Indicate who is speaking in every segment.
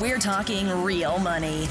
Speaker 1: We're talking real money.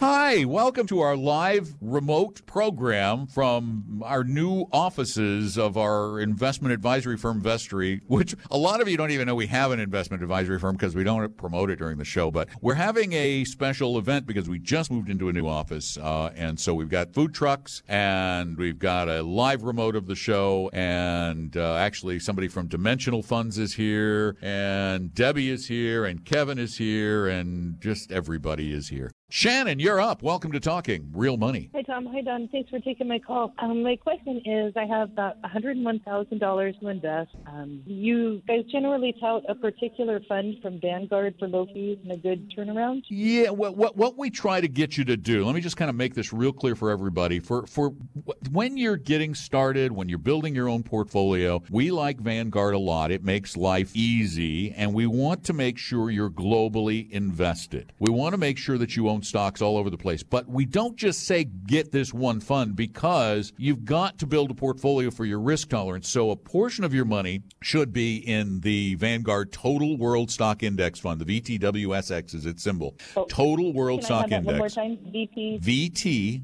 Speaker 2: Hi, welcome to our live remote program from our new offices of our investment advisory firm Vestory, which a lot of you don't even know we have an investment advisory firm because we don't promote it during the show. But we're having a special event because we just moved into a new office. Uh, and so we've got food trucks and we've got a live remote of the show. And uh, actually, somebody from Dimensional Funds is here, and Debbie is here, and Kevin is here, and just everybody is here. Shannon, you're up. Welcome to Talking Real Money.
Speaker 3: Hi, Tom. Hi, Don. Thanks for taking my call. Um, my question is I have about $101,000 to invest. Um, you guys generally tout a particular fund from Vanguard for low fees and a good turnaround?
Speaker 2: Yeah, what, what, what we try to get you to do, let me just kind of make this real clear for everybody. For, for when you're getting started, when you're building your own portfolio, we like Vanguard a lot. It makes life easy, and we want to make sure you're globally invested. We want to make sure that you own stocks all over the place. But we don't just say get this one fund because you've got to build a portfolio for your risk tolerance. So a portion of your money should be in the Vanguard Total World Stock Index Fund. The VTWSX is its symbol.
Speaker 3: Oh,
Speaker 2: Total World
Speaker 3: Can
Speaker 2: Stock
Speaker 3: I have that
Speaker 2: Index.
Speaker 3: one more time? VP?
Speaker 2: VT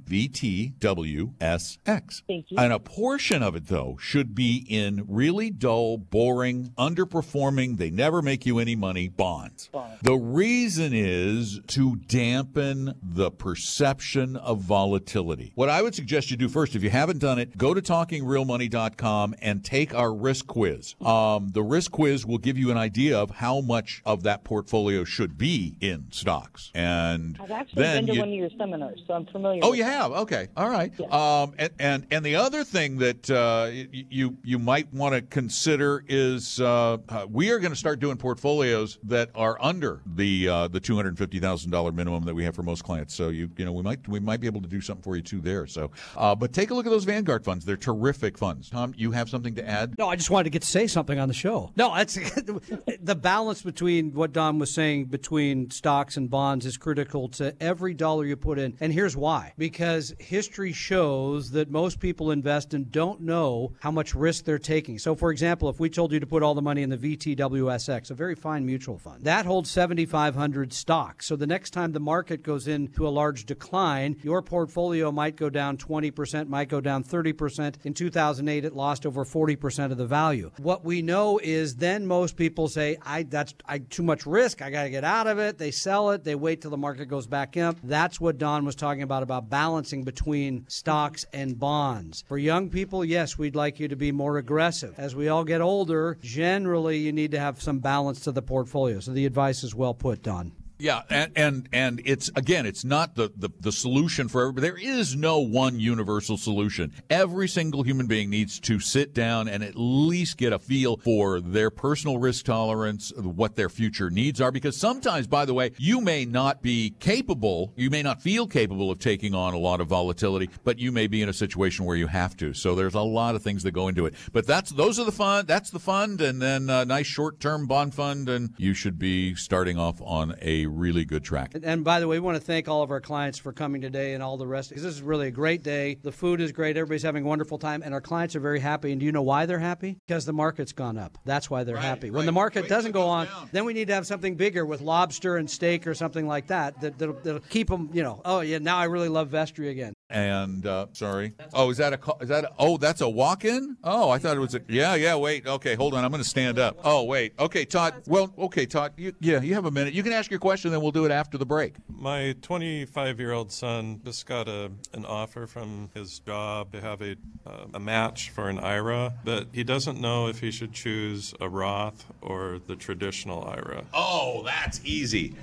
Speaker 2: VTWSX.
Speaker 3: Thank you.
Speaker 2: And a portion of it though should be in really dull, boring, underperforming, they never make you any money bonds.
Speaker 3: Bonds.
Speaker 2: The reason is to dampen the perception of volatility. What I would suggest you do first, if you haven't done it, go to talkingrealmoney.com and take our risk quiz. Um, the risk quiz will give you an idea of how much of that portfolio should be in stocks. And
Speaker 3: I've actually
Speaker 2: then
Speaker 3: been to
Speaker 2: you,
Speaker 3: one of your seminars, so I'm familiar
Speaker 2: Oh, you
Speaker 3: it.
Speaker 2: have. Okay, all right.
Speaker 3: Yeah.
Speaker 2: Um, and, and and the other thing that uh, you you might want to consider is uh, uh, we are going to start doing portfolios that are under the uh, the two hundred fifty thousand dollar minimum that we have for most clients. So you you know we might we might be able to do something for you too there. So, uh, but take a look at those Vanguard funds. They're terrific funds. Tom, you have something to add?
Speaker 4: No, I just wanted to get to say something on the show. No, that's the balance between what Don was saying between stocks and bonds is critical to every dollar you put in. And here's why. Because history shows that most people invest and don't know how much risk they're taking. So for example, if we told you to put all the money in the VTWSX, a very fine mutual fund, that holds 7500 stocks. So the next time the market goes into a large decline, your portfolio might go down 20%, might go down 30%. In 2008 it lost over 40% of the value. What we know is then most people say, I that's I too much risk, I got to get out of it. They sell it, they wait till the market goes back up. That's what Don was talking about about balancing between stocks and bonds. For young people, yes, we'd like you to be more aggressive. As we all get older, generally you need to have some balance to the portfolio. So the advice is well put, Don.
Speaker 2: Yeah, and and and it's again, it's not the, the the solution for everybody. There is no one universal solution. Every single human being needs to sit down and at least get a feel for their personal risk tolerance, what their future needs are. Because sometimes, by the way, you may not be capable, you may not feel capable of taking on a lot of volatility, but you may be in a situation where you have to. So there's a lot of things that go into it. But that's those are the fund. That's the fund, and then a nice short term bond fund, and you should be starting off on a really good track.
Speaker 4: And, and by the way, we want to thank all of our clients for coming today and all the rest because this is really a great day. The food is great. Everybody's having a wonderful time, and our clients are very happy. And do you know why they're happy? Because the market's gone up. That's why they're happy. When the market
Speaker 2: Wait
Speaker 4: doesn't go on,
Speaker 2: down.
Speaker 4: then we need to have something bigger with lobster and steak or something like that that, that'll, that'll keep them, you know, oh, yeah, now I really love Vestory again.
Speaker 2: And uh, sorry. Oh, is that a call? Is that a, oh? That's a walk-in. Oh, I thought it was a yeah, yeah. Wait, okay, hold on. I'm going to stand up. Oh, wait. Okay, Todd. Well, okay, Todd. You, yeah, you have a minute. You can ask your question, then we'll do it after the break.
Speaker 5: My 25 year old son just got a, an offer from his job to have a, uh, a match for an IRA, but he doesn't know if he should choose a Roth or the traditional IRA.
Speaker 2: Oh, that's easy.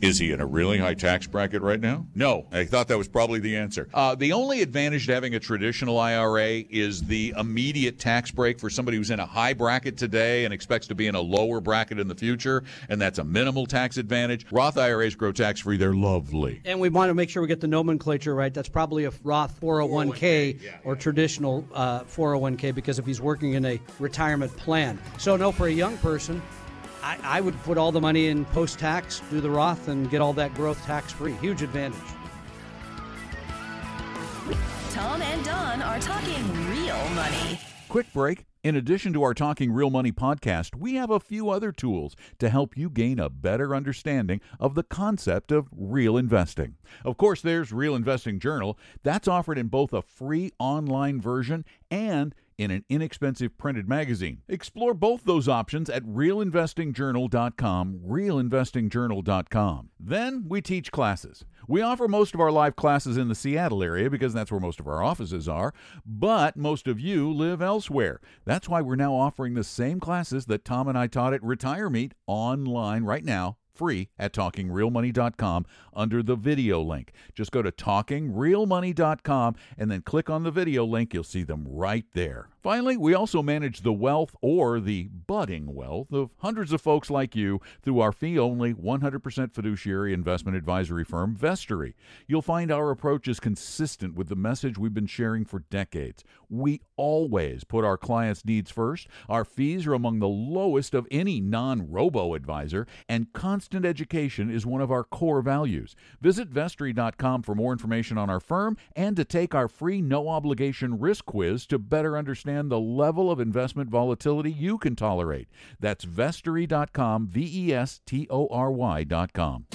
Speaker 2: Is he in a really high tax bracket right now? No. I thought that was probably the answer. Uh, the only advantage to having a traditional IRA is the immediate tax break for somebody who's in a high bracket today and expects to be in a lower bracket in the future, and that's a minimal tax advantage. Roth IRAs grow tax free. They're lovely.
Speaker 4: And we want to make sure we get the nomenclature right. That's probably a Roth 401k, or traditional uh, 401k because if he's working in a retirement plan. So, no, for a young person, I, I would put all the money in post tax, do the Roth, and get all that growth tax free. Huge advantage.
Speaker 1: Tom and Don are talking real money.
Speaker 2: Quick break. In addition to our Talking Real Money podcast, we have a few other tools to help you gain a better understanding of the concept of real investing. Of course, there's Real Investing Journal. That's offered in both a free online version and in an inexpensive printed magazine. Explore both those options at realinvestingjournal.com, realinvestingjournal.com. Then we teach classes. We offer most of our live classes in the Seattle area because that's where most of our offices are, but most of you live elsewhere. That's why we're now offering the same classes that Tom and I taught at Retire Meet online right now free at talkingrealmoney.com under the video link. Just go to talkingrealmoney.com and then click on the video link. You'll see them right there. Finally, we also manage the wealth or the budding wealth of hundreds of folks like you through our fee only 100% fiduciary investment advisory firm, Vestory. You'll find our approach is consistent with the message we've been sharing for decades. We always put our clients' needs first. Our fees are among the lowest of any non robo advisor, and constant education is one of our core values. Visit vestory.com for more information on our firm and to take our free no obligation risk quiz to better understand the level of investment volatility you can tolerate. That's vestory.com, V E S T O R Y.com.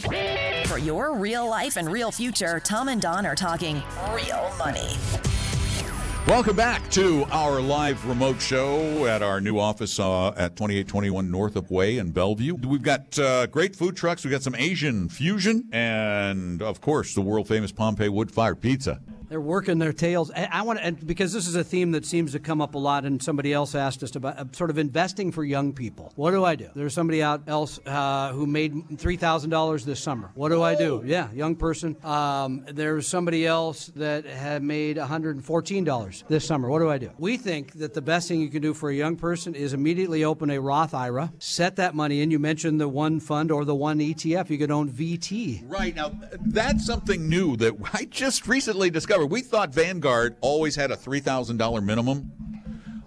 Speaker 1: For your real life and real future, Tom and Don are talking real money.
Speaker 2: Welcome back to our live remote show at our new office uh, at 2821 Northup Way in Bellevue. We've got uh, great food trucks. We've got some Asian fusion and, of course, the world famous Pompeii wood fired pizza.
Speaker 4: They're working their tails. I, I want to, because this is a theme that seems to come up a lot, and somebody else asked us about uh, sort of investing for young people. What do I do? There's somebody out else uh, who made three thousand dollars this summer. What do I do? Yeah, young person. Um, there's somebody else that had made 114 dollars this summer. What do I do? We think that the best thing you can do for a young person is immediately open a Roth IRA, set that money in. You mentioned the one fund or the one ETF. You could own VT.
Speaker 2: Right. Now, that's something new that I just recently discovered. We thought Vanguard always had a $3,000 minimum.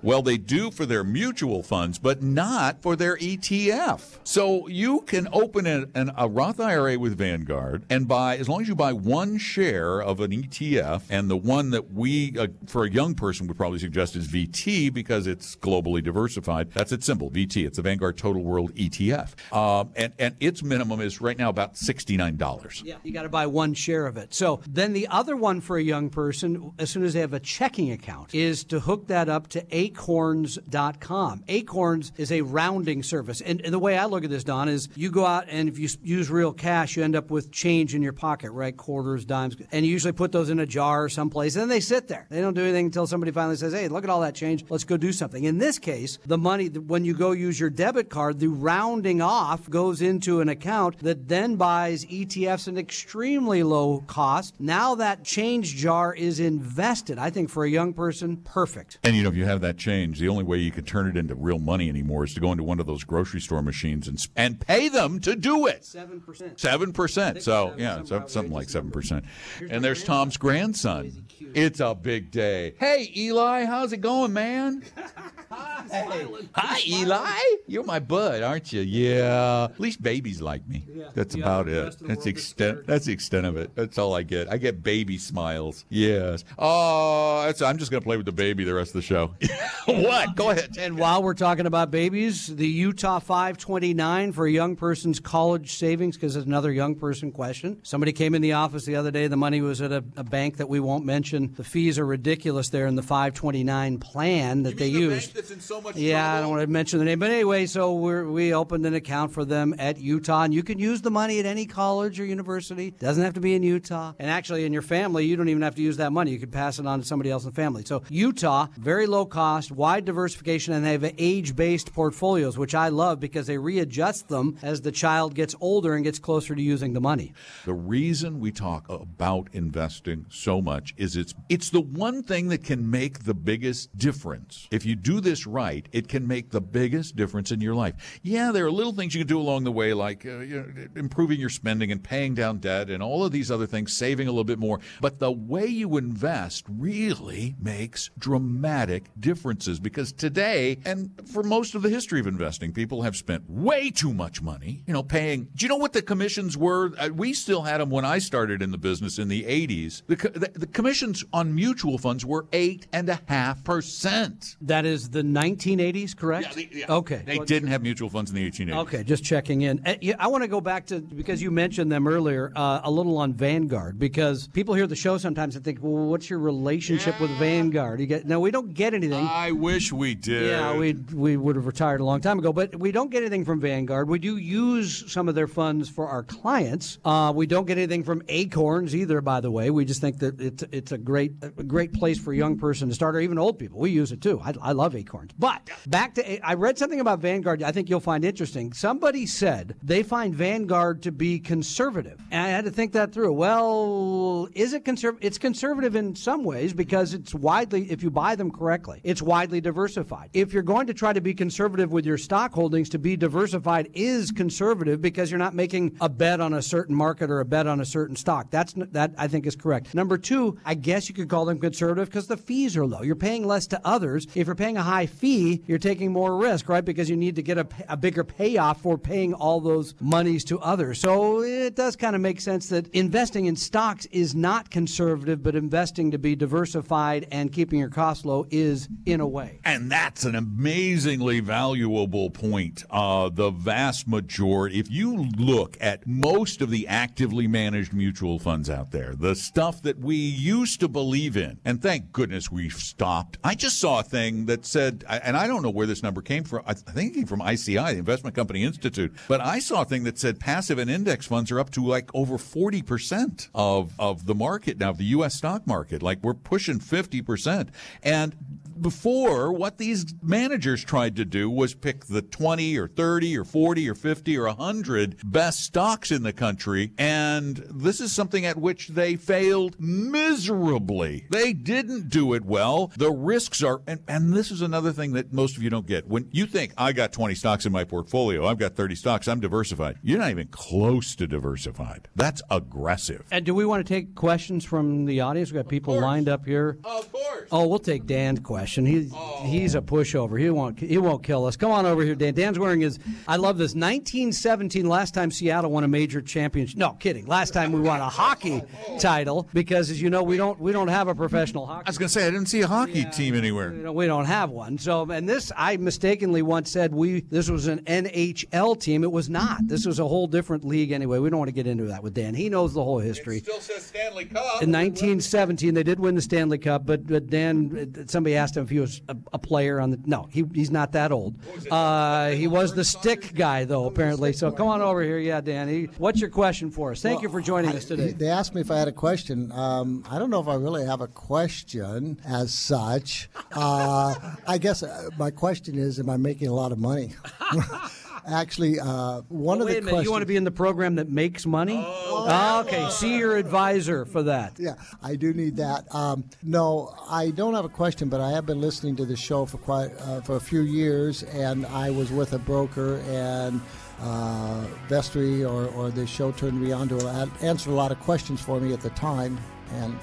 Speaker 2: Well, they do for their mutual funds, but not for their ETF. So you can open an, an, a Roth IRA with Vanguard and buy, as long as you buy one share of an ETF, and the one that we, uh, for a young person, would probably suggest is VT because it's globally diversified. That's its symbol, VT. It's a Vanguard Total World ETF. Um, and, and its minimum is right now about $69.
Speaker 4: Yeah, you got to buy one share of it. So then the other one for a young person, as soon as they have a checking account, is to hook that up to acorns.com. Acorns is a rounding service. And, and, the way I look at this, Don, is you go out and if you use real cash, you end up with change in your pocket, right? Quarters, dimes. And you usually put those in a jar or someplace. And then they sit there. They don't do anything until somebody finally says, hey, look at all that change. Let's go do something. In this case, the money, when you go use your debit card, the rounding off goes into an account that then buys ETFs at extremely low cost. Now that change jar is invested. I think for a young person, perfect.
Speaker 2: And you know, if you have that change, the only way you can turn it into real money anymore is to go into one of those grocery store machines and and pay them to do it.
Speaker 4: Seven percent.
Speaker 2: Seven percent. So yeah, so, something like seven percent. And there's Tom's grandson. It's a big day. Hey, Eli, how's it going, man? Hi. Hi, Eli. You're my bud, aren't you? Yeah. At least babies like me. That's
Speaker 4: Yeah,
Speaker 2: about it.
Speaker 4: the
Speaker 2: That's the extent. That's the extent of it. That's all I get. I get baby smiles. Yes. Oh, that's, I'm just gonna play with the baby the rest of the show. what? Go ahead.
Speaker 4: And while we're talking about babies, the Utah 529 for a young person's college savings, because it's another young person question. Somebody came in the office the other day. The money was at a, a bank that we won't mention. The fees are ridiculous there in the 529 plan that they used.
Speaker 2: that's in so much
Speaker 4: Yeah, I don't want to mention the name, but anyway, so we're, we opened an account for them at Utah, and you can use the money at any college or university. Doesn't have to be in Utah. And actually, in your family, you don't even have to use that money. You could pass it on to somebody else in the family. So Utah, very low cost, wide diversification and they have age based portfolios, which I love because they readjust them as the child gets older and gets closer to using the money.
Speaker 2: The reason we talk about investing so much is it's it's the one thing that can make the biggest difference. If you do this right, it can make the biggest difference in your life. Yeah, there are little things you can do along the way, like uh, you know, improving your spending and paying down debt and all of these other things, saving a little bit more. But the way you invest really makes dramatic differences because today, and for most of the history of investing, people have spent way too much money, you know, paying. Do you know what the commissions were? Uh, we still had them when I started in the business in the 80s. The, the, the commissions on mutual funds were eight and a half percent.
Speaker 4: That is the 1980s, correct?
Speaker 2: Yeah, the, yeah.
Speaker 4: Okay.
Speaker 2: They didn't have mutual funds in the 1880s.
Speaker 4: Okay, just checking in. Uh, I want to go back to because you mentioned them earlier uh, a little on Vanguard because people hear the show sometimes and think, well, what's your relationship yeah. with Vanguard? You get no, we don't get anything.
Speaker 2: I wish we did.
Speaker 4: Yeah, we we would have retired a long time ago, but we don't get anything from Vanguard. We do use some of their funds for our clients. Uh, we don't get anything from Acorns either. By the way, we just think that it's it's a great a great place for a young person to start, or even old people. We use it too. I, I love Acorns. But back to I read something about Vanguard. I think you'll find interesting. Somebody said they find Vanguard to be conservative, and I had to think that through. Well, is it conservative? It's conservative in some ways because it's widely, if you buy them correctly, it's widely diversified. If you're going to try to be conservative with your stock holdings, to be diversified is conservative because you're not making a bet on a certain market or a bet on a certain stock. That's that I think is correct. Number two, I guess you could call them conservative because the fees are low. You're paying less to others. If you're paying a high fee, you're taking more risk, right? Because you need to get a, a bigger payoff for paying all those monies to others. So it does kind of make sense that investing in stocks is not conservative, but investing to be diversified and keeping your costs low is in a way.
Speaker 2: And that's an amazingly valuable point. Uh, the vast majority, if you look at most of the actively managed mutual funds out there, the stuff that we used to believe in, and thank goodness we've stopped. I just saw a thing that said, and I don't know where this number came from. I think it came from ICI, the Investment Company Institute, but I saw a thing that said passive and index funds are up to like over 40% of, of the market now, the U.S. stock market. Like we're pushing 50%. And before, what these managers tried to do was pick the 20 or 30 or 40 or 50 or 100 best stocks in the country. And this is something at which they failed miserably. They didn't do it well. The risks are, and, and this is another thing that most of you don't get. When you think, I got 20 stocks in my portfolio, I've got 30 stocks, I'm diversified, you're not even close to diversified. That's aggressive.
Speaker 4: And do we want to take questions from the audience? We've got people lined up here.
Speaker 2: Of course.
Speaker 4: Oh, we'll take Dan's question. He, oh. He's a pushover. He won't, he won't kill us. Come on over here, Dan. Dan's wearing his, I love this, 1917, last time Seattle won a major championship. No, kidding. Last time we won a hockey title because, as you know, we don't we don't have a professional hockey.
Speaker 2: I was going to say I didn't see a hockey yeah, team anywhere.
Speaker 4: You know, we don't have one. So, and this I mistakenly once said we this was an NHL team. It was not. This was a whole different league anyway. We don't want to get into that with Dan. He knows the whole history.
Speaker 2: It still says Stanley Cup.
Speaker 4: In 1917, they did win the Stanley Cup, but, but Dan, somebody asked him if he was a, a player on the. No, he, he's not that old. Uh, he was the stick guy though, apparently. So come on over here, yeah, Danny. What's your question for us? Thank well, you for joining
Speaker 6: I,
Speaker 4: us today.
Speaker 6: They asked me if I had a question. Um, I don't know if I really have a question as such. Uh, I guess uh, my question is, am I making a lot of money? Actually, uh, one
Speaker 4: oh,
Speaker 6: of the
Speaker 4: questions. You want to be in the program that makes money? Oh. oh. okay. See your advisor for that.
Speaker 6: Yeah, I do need that. Um, no, I don't have a question, but I have been listening to the show for quite uh, for a few years, and I was with a broker and uh, Vestory or, or the show turned me on to answer a lot of questions for me at the time. And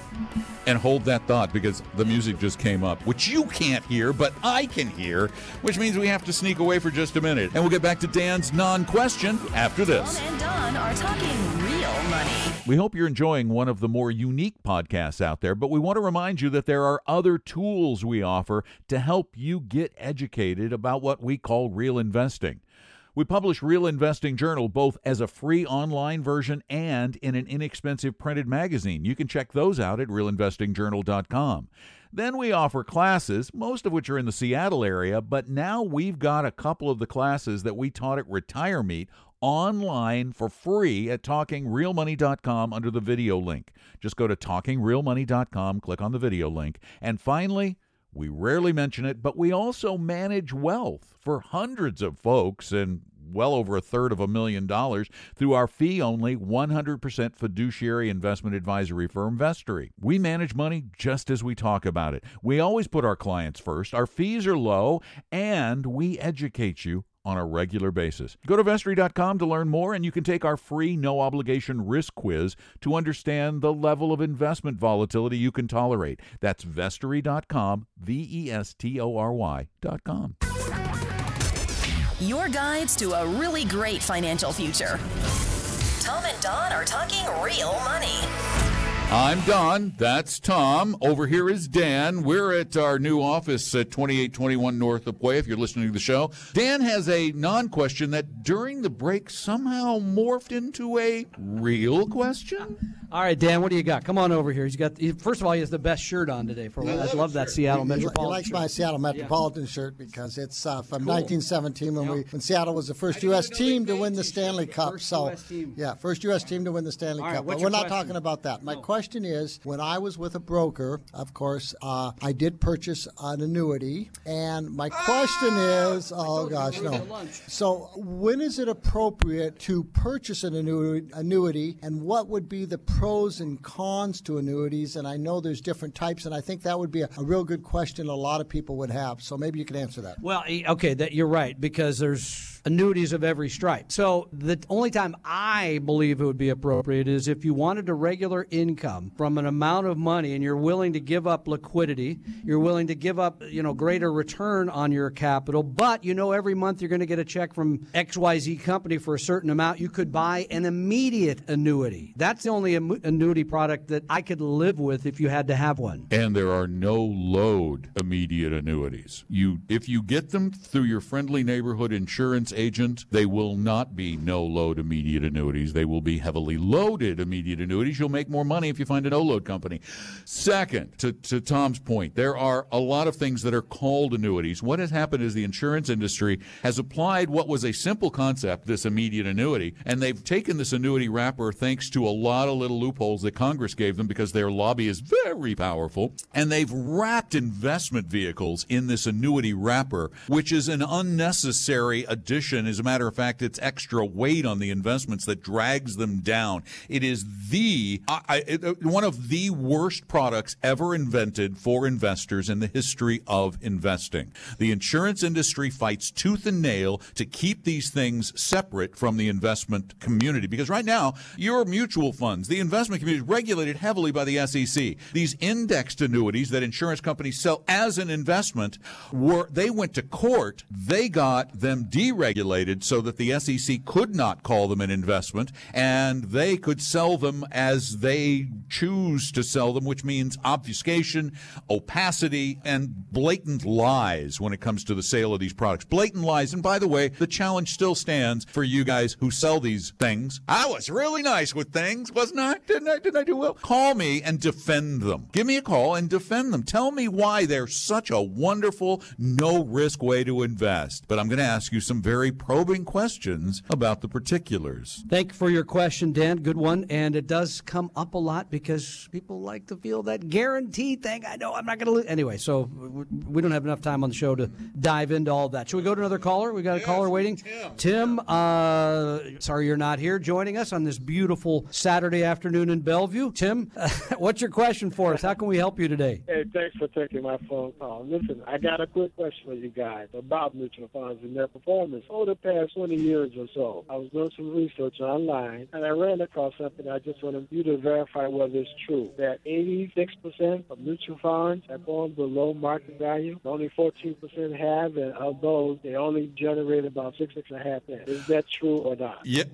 Speaker 2: and hold that thought because the music just came up, which you can't hear, but I can hear, which means we have to sneak away for just a minute. And we'll get back to Dan's non-question after this.
Speaker 1: Dawn and Don are talking real money.
Speaker 2: We hope you're enjoying one of the more unique podcasts out there, but we want to remind you that there are other tools we offer to help you get educated about what we call real investing. We publish Real Investing Journal both as a free online version and in an inexpensive printed magazine. You can check those out at realinvestingjournal.com. Then we offer classes, most of which are in the Seattle area, but now we've got a couple of the classes that we taught at Retire Meet online for free at talkingrealmoney.com under the video link. Just go to talkingrealmoney.com, click on the video link. And finally, We rarely mention it, but we also manage wealth for hundreds of folks and well over a third of a million dollars through our fee only 100% fiduciary investment advisory firm Vestory. We manage money just as we talk about it. We always put our clients first. Our fees are low and we educate you on a regular basis. Go to Vestory.com to learn more, and you can take our free no obligation risk quiz to understand the level of investment volatility you can tolerate. That's Vestory.com, V E S T O R Y.com.
Speaker 1: Your guides to a really great financial future. Tom and Don are talking real money.
Speaker 2: I'm Don. That's Tom. Over here is Dan. We're at our new office at 2821 Northup Way, if you're listening to the show. Dan has a non question that during the break somehow morphed into a real question.
Speaker 4: All right, Dan, what do you got? Come on over here. He's got. He, first of all, he has the best shirt on today. For I love that Seattle
Speaker 6: He, he
Speaker 4: Metropolitan.
Speaker 6: likes
Speaker 4: shirt.
Speaker 6: my Seattle Metropolitan shirt because it's uh, from
Speaker 4: Cool.
Speaker 6: 1917 when we when Seattle was the first U.S.
Speaker 4: even know they
Speaker 6: team to win the Stanley. Cup.
Speaker 4: First
Speaker 6: so
Speaker 4: US team.
Speaker 6: yeah, first U.S. team to win the Stanley
Speaker 4: All right,
Speaker 6: Cup.
Speaker 4: what's
Speaker 6: but we're not
Speaker 4: question?
Speaker 6: talking about that. My
Speaker 4: No.
Speaker 6: question is, when I was with a broker, of course, uh, I did purchase an annuity, and my question is, oh gosh, no. So when is it appropriate to purchase an annuity, annuity, and what would be the pros and cons to annuities? And I know there's different types, and I think that would be a, a real good question a lot of people would have. So maybe you can answer that.
Speaker 4: Well, e- okay, that you're right because there's annuities of every stripe. So the only time I believe it would be appropriate is if you wanted a regular income from an amount of money and you're willing to give up liquidity, you're willing to give up, you know, greater return on your capital, but you know every month you're going to get a check from XYZ company for a certain amount, you could buy an immediate annuity. That's the only annuity product that I could live with if you had to have one.
Speaker 2: And there are no load immediate annuities. You if you get them through your friendly neighborhood insurance agent, they will not be no load immediate annuities. They will be heavily loaded immediate annuities. You'll make more money if you find a no load company. Second, to, to Tom's point, there are a lot of things that are called annuities. What has happened is the insurance industry has applied what was a simple concept, this immediate annuity, and they've taken this annuity wrapper thanks to a lot of little loopholes that Congress gave them because their lobby is very powerful, and they've wrapped investment vehicles in this annuity wrapper, which is an unnecessary addition. As a matter of fact, it's extra weight on the investments that drags them down. It is the I, uh, one of the worst products ever invented for investors in the history of investing. The insurance industry fights tooth and nail to keep these things separate from the investment community because right now your mutual funds, the investment community is regulated heavily by the SEC. These indexed annuities that insurance companies sell as an investment were they went to court, they got them deregulated so that the SEC could not call them an investment and they could sell them as they choose to sell them, which means obfuscation, opacity, and blatant lies when it comes to the sale of these products. Blatant lies. And by the way, the challenge still stands for you guys who sell these things. I was really nice with things, wasn't I? Didn't I? Didn't I do well? Call me and defend them. Give me a call and defend them. Tell me why they're such a wonderful, no risk way to invest. But I'm going to ask you some very probing questions about the particulars.
Speaker 4: Thank you for your question, Dan. Good one. And it does come up a lot because people like to feel that guarantee thing. I know I'm not going to lose. Anyway, so we don't have enough time on the show to dive into all of that. Should we go to another caller? We got a caller waiting. Tim, uh, sorry you're not here joining us on this beautiful Saturday afternoon in Bellevue. Tim, what's your question for us? How can we help you today?
Speaker 7: Hey, thanks for taking my phone call. Listen, I got a quick question for you guys about mutual funds and their performance. Over the past 20 years or so, I was doing some research online and I ran across something I just wanted you to verify whether it's true. That 86% of mutual funds have gone below market value. Only 14% have, and of those, they only generate about six, six and a half cents. Is that true or not?
Speaker 2: Yeah,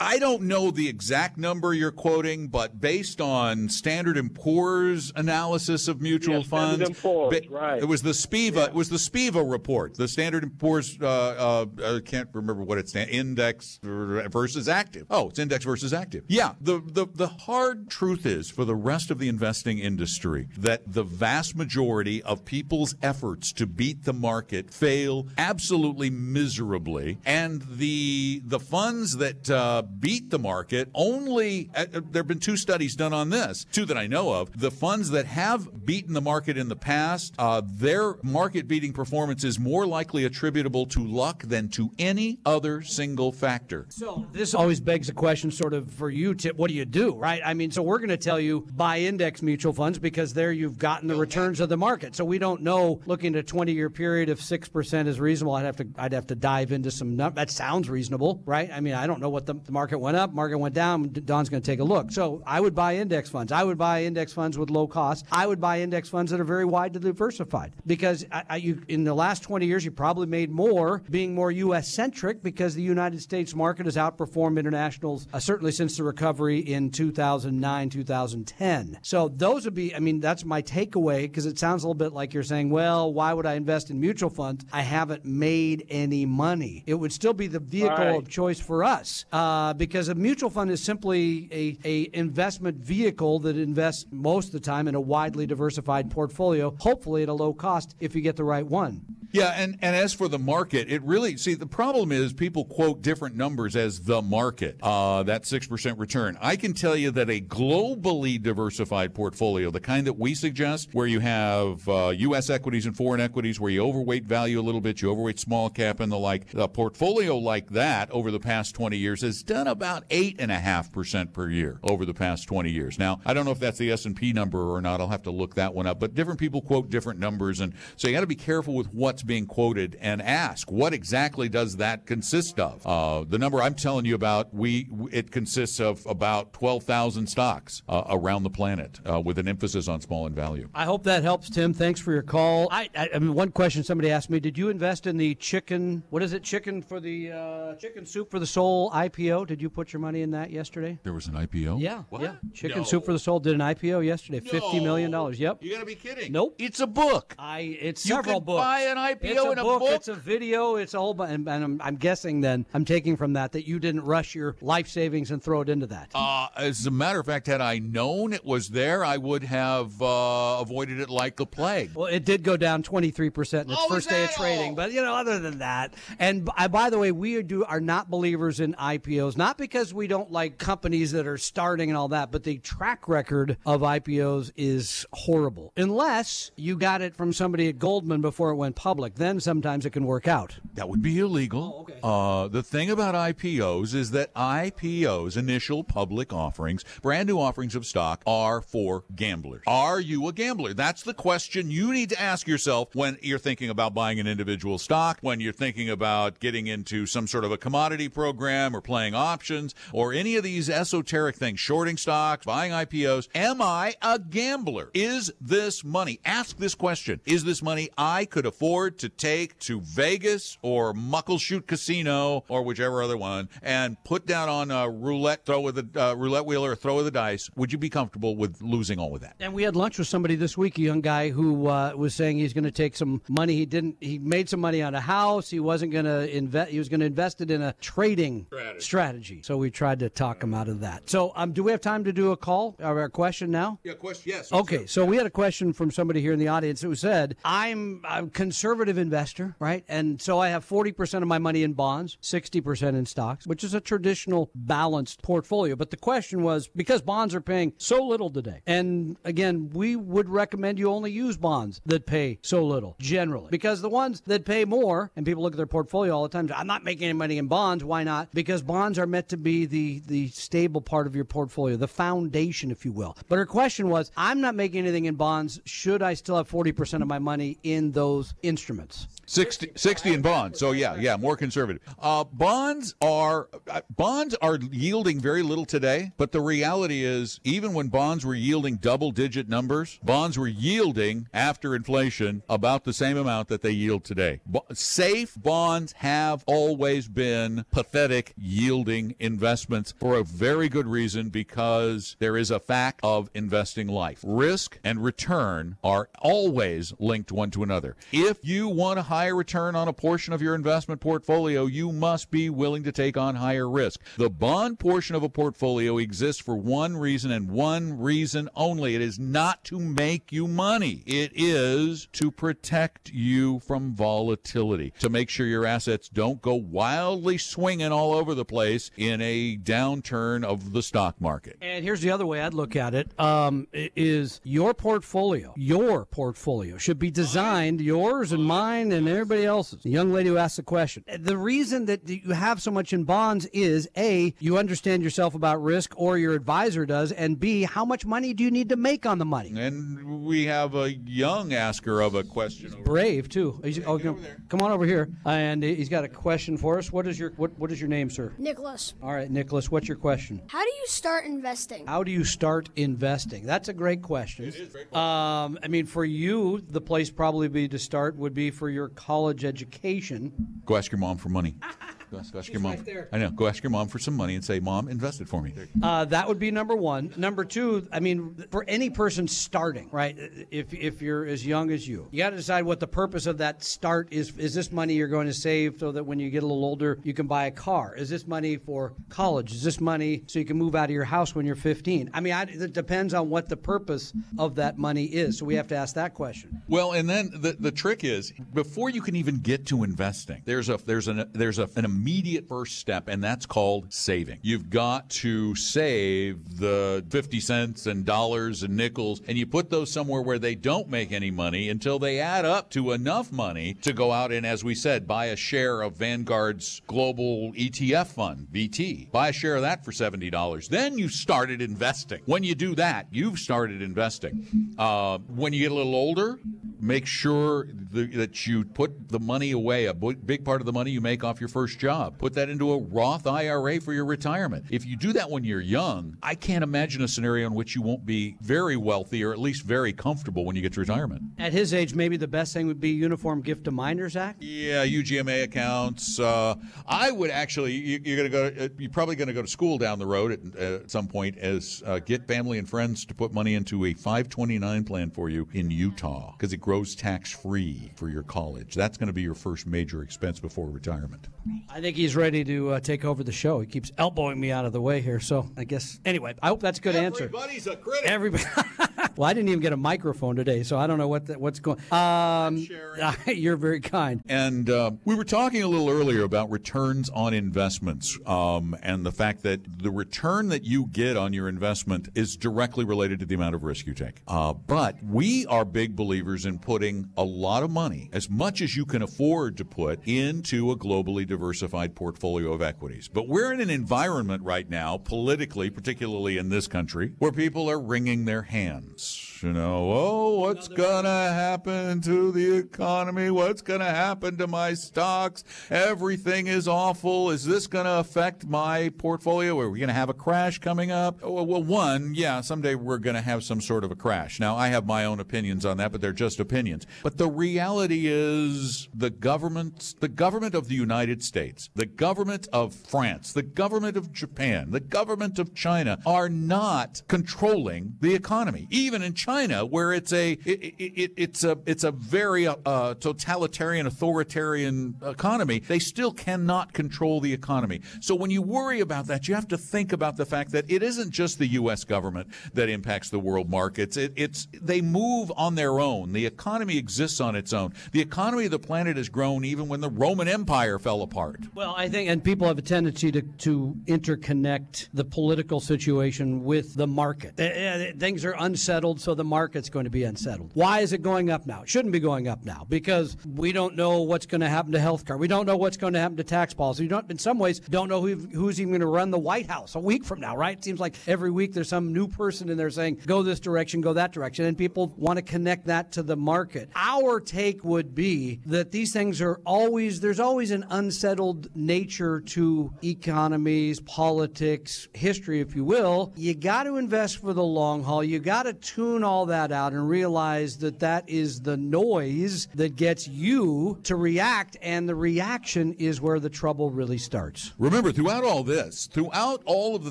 Speaker 2: I don't know the exact number you're quoting, but based on Standard and Poor's analysis of mutual
Speaker 7: Yeah,
Speaker 2: funds,
Speaker 7: Poor's,
Speaker 2: ba-
Speaker 7: right.
Speaker 2: it was the Spiva. It was the Spiva report, the Standard and Poor's uh, uh, I can't remember what it's. Index versus active. Oh, it's index versus active. Yeah. The the the hard truth is for the rest of the investing industry that the vast majority of people's efforts to beat the market fail absolutely miserably, and the the funds that uh, beat the market only. Uh, uh there have been two studies done on this, two that I know of. The funds that have beaten the market in the past, uh, their market beating performance is more likely attributable to luck than to any other single factor.
Speaker 4: So this always begs a question, sort of for you, Tim. What do you do, right? I mean, so we're going to tell you buy index mutual funds because there you've gotten the returns of the market. So we don't know. Looking at a 20 year period, if six percent is reasonable, I'd have to I'd have to dive into some. That sounds reasonable, right? I mean, I don't know what the, the market went up, market went down. Don's going to take a look. So I would buy index funds. I would buy index funds with low cost. I would buy index funds that are very widely diversified because I, I, you, in the last 20 years, you probably made more being more U.S. centric because the United States market has outperformed internationals uh, certainly since the recovery in 2009, 2010. So those would be, I mean, that's my takeaway because it sounds a little bit like you're saying, well, why would I invest in mutual funds? I haven't made any money. It would still be the vehicle right. of choice for us uh, because a mutual fund is simply a, a investment vehicle that invests most of the time in a widely diversified portfolio, hopefully at a low cost if you get the right one.
Speaker 2: Yeah, and, and as for the market, it really see the problem is people quote different numbers as the market, uh, that six percent return. I can tell you that a globally diversified portfolio, the kind that we suggest, where you have uh, U.S. equities and foreign equities, where you overweight value a little bit, you overweight small cap and the like, a portfolio like that over the past twenty years has done about eight and a half percent per year over the past twenty years. Now, I don't know if that's the S and P number or not. I'll have to look that one up. But different people quote different numbers, and so you got to be careful with what's being quoted and ask what exactly does that consist of. Uh, the number I'm telling you about, we it consists of about 12,000 stocks uh, around the planet, uh, with an emphasis on small and value.
Speaker 4: I hope that helps, Tim. Thanks for your call. I, I, I, mean, one question somebody asked me: Did you invest in the chicken? What is it? Chicken for the uh, chicken soup for the soul IPO? Did you put your money in that yesterday?
Speaker 2: There was an IPO.
Speaker 4: Yeah,
Speaker 2: what?
Speaker 4: yeah. Chicken no. soup for the soul did an IPO yesterday.
Speaker 2: No.
Speaker 4: Fifty million dollars. Yep.
Speaker 2: You got to be kidding.
Speaker 4: Nope.
Speaker 2: It's a book.
Speaker 4: I. It's
Speaker 2: you
Speaker 4: several books.
Speaker 2: Buy an IPO
Speaker 4: it's a
Speaker 2: in a
Speaker 4: book,
Speaker 2: book.
Speaker 4: It's a video. It's a whole bunch. And, and I'm, I'm, guessing then I'm taking from that that you didn't rush your life savings and throw it into that.
Speaker 2: Uh, as a matter of fact, had I known it was there, I would have uh, avoided it like the plague.
Speaker 4: Well, it did go down 23 percent in its
Speaker 2: oh,
Speaker 4: first day of trading,
Speaker 2: all?
Speaker 4: but you know, other than that, and by, by the way, we are, do are not believers in IPOs, not because we don't like companies that are starting and all that, but the track record of IPOs is horrible. Unless you got it from somebody at Goldman before it went public, then sometimes it can work out.
Speaker 2: That would be illegal.
Speaker 4: Oh, okay.
Speaker 2: uh, the thing about IPOs is that IPOs, initial public offerings, brand new offerings of stock, are for gamblers. Are you a gambler? That's the question you need to ask yourself when you're thinking about buying an individual stock, when you're thinking about getting into some sort of a commodity program or playing options or any of these esoteric things, shorting stocks, buying IPOs. Am I a gambler? Is this money? Ask this question. Is this money I could afford to take to Vegas or Muckleshoot Casino or whichever other one and put down on a roulette throw with a uh, roulette wheel or a throw of the dice? Would you be comfortable with losing all of that?
Speaker 4: And we had lunch with somebody this week, a young guy who uh, was saying he's going to take some money. He didn't. He made some money on a house. He wasn't going to invest. He was going to invest it in a trading strategy. strategy. So we tried to talk him out of that. So um, do we have time to do a call or a question now?
Speaker 2: Yeah, question. Yes.
Speaker 4: Okay. So we had a question from somebody here in the audience who said, "I'm a conservative investor, right? And so I have 40% of my money in bonds, 60% in stocks, which is a traditional balanced portfolio. But the question was because bonds are paying so little today. And again, we would recommend you only use bonds that pay so little generally because the ones that pay more, and people look at their portfolio all the time, I'm not making any money in bonds. Why not? Because bonds are meant to be the, the stable part of your portfolio, the foundation, if you will. But her question was, I'm not making anything in bonds. Should I still have 40% of my money in those instruments?
Speaker 2: 60, 60 in bonds. So yeah, yeah, more conservative. Uh, bonds are uh, bonds are yielding very little today, but the reality is even when bonds were yielding double digit numbers, bonds were yielding after inflation about the same amount that they yield today. Bo- safe bonds have always been pathetic yielding investments for a very good reason because there is a fact of investing life. Risk and return are always linked one to another. If you want to higher return on a portion of your investment portfolio, you must be willing to take on higher risk. The bond portion of a portfolio exists for one reason and one reason only. It is not to make you money. It is to protect you from volatility, to make sure your assets don't go wildly swinging all over the place in a downturn of the stock market.
Speaker 4: And here's the other way I'd look at it: um, is your portfolio, your portfolio should be designed, yours and mine and everybody else's. The young lady who asked the question. The reason that you have so much in bonds is a you understand yourself about risk, or your advisor does, and b how much money do you need to make on the money?
Speaker 2: And we have a young asker of a question. Over
Speaker 4: Brave too. He's, oh, come, come on over here, and he's got a question for us. What is your what, what is your name, sir?
Speaker 8: Nicholas,
Speaker 4: All right, Nicholas. What's your question?
Speaker 8: how do you start investing?
Speaker 4: How do you start investing? That's a great question. Um, I mean, for you, the place probably be to start would be for your college education.
Speaker 2: Go ask your mom for money. Go ask, go ask your mom.
Speaker 4: right there.
Speaker 2: I know. Go ask your mom for some money and say, "Mom, invest it for me."
Speaker 4: Uh, that would be number one. Number two, I mean, for any person starting, right? If if you're as young as you, you got to decide what the purpose of that start is. Is this money you're going to save so that when you get a little older, you can buy a car? Is this money for college? Is this money so you can move out of your house when you're 15? I mean, I, it depends on what the purpose of that money is. So we have to ask that question.
Speaker 2: Well, and then the, the trick is before you can even get to investing, there's a there's an there's a, an immediate first step, and that's called saving. You've got to save the fifty cents and dollars and nickels, and you put those somewhere where they don't make any money until they add up to enough money to go out and, as we said, buy a share of Vanguard's global ETF fund, VT. Buy a share of that for seventy dollars. Then you started investing. When you do that, you've started investing. Uh, when you get a little older, make sure th- that you put the money away, a big part of the money you make off your first job. Put that into a Roth IRA for your retirement. If you do that when you're young, I can't imagine a scenario in which you won't be very wealthy or at least very comfortable when you get to retirement.
Speaker 4: At his age, maybe the best thing would be Uniform Gift to Minors Act.
Speaker 2: Yeah, UGMA accounts. Uh, I would actually. You, you're going to go. uh, You're probably going to go to school down the road at, uh, at some point. As uh, get family and friends to put money into a 529 plan for you in Utah because it grows tax free for your college. That's going to be your first major expense before retirement.
Speaker 4: I think he's ready to uh, take over the show. He keeps elbowing me out of the way here. So I guess anyway, I hope that's a good answer.
Speaker 2: Everybody's a critic.
Speaker 4: Everybody. well, I didn't even get a microphone today, so I don't know what the, what's going. Um, you're very kind.
Speaker 2: And uh, we were talking a little earlier about returns on investments um, and the fact that the return that you get on your investment is directly related to the amount of risk you take. Uh, but we are big believers in putting a lot of money, as much as you can afford to put, into a globally diversified portfolio of equities. But we're in an environment right now, politically, particularly in this country, where people are wringing their hands. It's you know, oh, what's going to happen to the economy? What's going to happen to my stocks? Everything is awful. Is this going to affect my portfolio? Are we going to have a crash coming up? Oh, Well, one, yeah, someday we're going to have some sort of a crash. Now, I have my own opinions on that, but they're just opinions. But the reality is the government, the government of the United States, the government of France, the government of Japan, the government of China are not controlling the economy. Even in China, where it's a it, it, it's a it's a very uh, totalitarian, authoritarian economy, they still cannot control the economy. So when you worry about that, you have to think about the fact that it isn't just the U.S. government that impacts the world markets. It, it's they move on their own. The economy exists on its own. The economy of the planet has grown even when the Roman Empire fell apart.
Speaker 4: Well, I think, and people have a tendency to, to interconnect the political situation with the market. Uh, uh, Things are unsettled, so the market's going to be unsettled. Why is it going up now? It shouldn't be going up now because we don't know what's going to happen to health care. We don't know what's going to happen to tax policy. We don't, in some ways, don't know who, who's even going to run the White House a week from now, right? It seems like every week there's some new person in there saying, go this direction, go that direction, and people want to connect that to the market. Our take would be that these things are always, there's always an unsettled nature to economies, politics, history, if you will. You got to invest for the long haul. You got to tune all that out and realize that that is the noise that gets you to react, and the reaction is where the trouble really starts.
Speaker 2: Remember, throughout all this, throughout all of the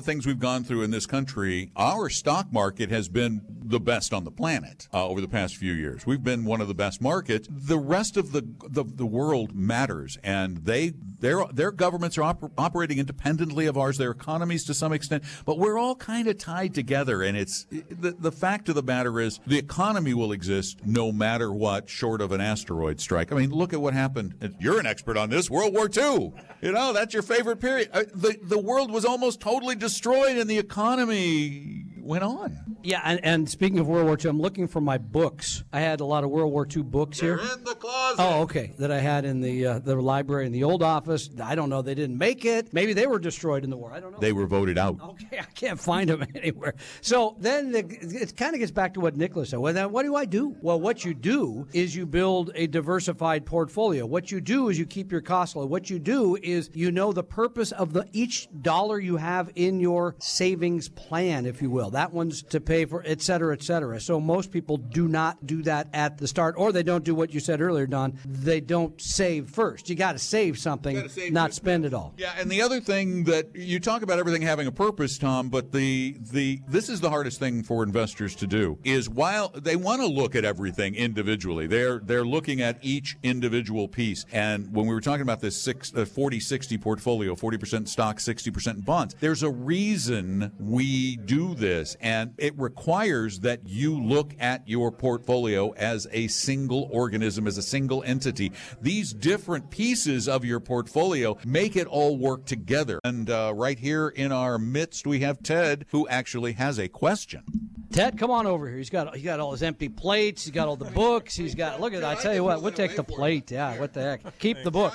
Speaker 2: things we've gone through in this country, our stock market has been the best on the planet uh, over the past few years. We've been one of the best markets. The rest of the the, the world matters, and they their their governments are oper- operating independently of ours. Their economies to some extent, but we're all kind of tied together. And it's the the fact of the matter is the economy will exist no matter what, short of an asteroid strike. I mean, look at what happened. You're an expert on this. World War II. You know, that's your favorite period. Uh, the the world was almost totally destroyed, and the economy went on.
Speaker 4: Yeah, and, and speaking of World War II, I'm looking for my books. I had a lot of World War II books here.
Speaker 2: They're in the closet.
Speaker 4: Oh, okay. That I had in the uh, the library in the old office. I don't know. They didn't make it. Maybe they were destroyed in the war. I don't know.
Speaker 2: They were voted out.
Speaker 4: Okay, I can't find them anywhere. So then the, it kind of gets back to what Nicholas said. Well, then what do I do? Well, what you do is you build a diversified portfolio. What you do is you keep your costs low. What you do is you know the purpose of the each dollar you have in your savings plan, if you will. That one's to pay for, et cetera, et cetera. So most people do not do that at the start, or they don't do what you said earlier, Don. They don't save first. You got to save something,
Speaker 2: save
Speaker 4: not spend it all.
Speaker 2: Yeah, and the other thing that you talk about everything having a purpose, Tom, but the the this is the hardest thing for investors to do is while they want to look at everything individually, they're they're looking at each individual piece. And when we were talking about this six, uh, 40 60 portfolio, 40% stock, 60% bonds, there's a reason we do this and it requires that you look at your portfolio as a single organism, as a single entity. These different pieces of your portfolio make it all work together. And uh, right here in our midst, we have Ted, who actually has a question.
Speaker 4: Ted, come on over here. He's got he got all his empty plates. He's got all the books. He's got look at. that. I tell you what, we'll take the plate. Yeah, what the heck? Keep the book.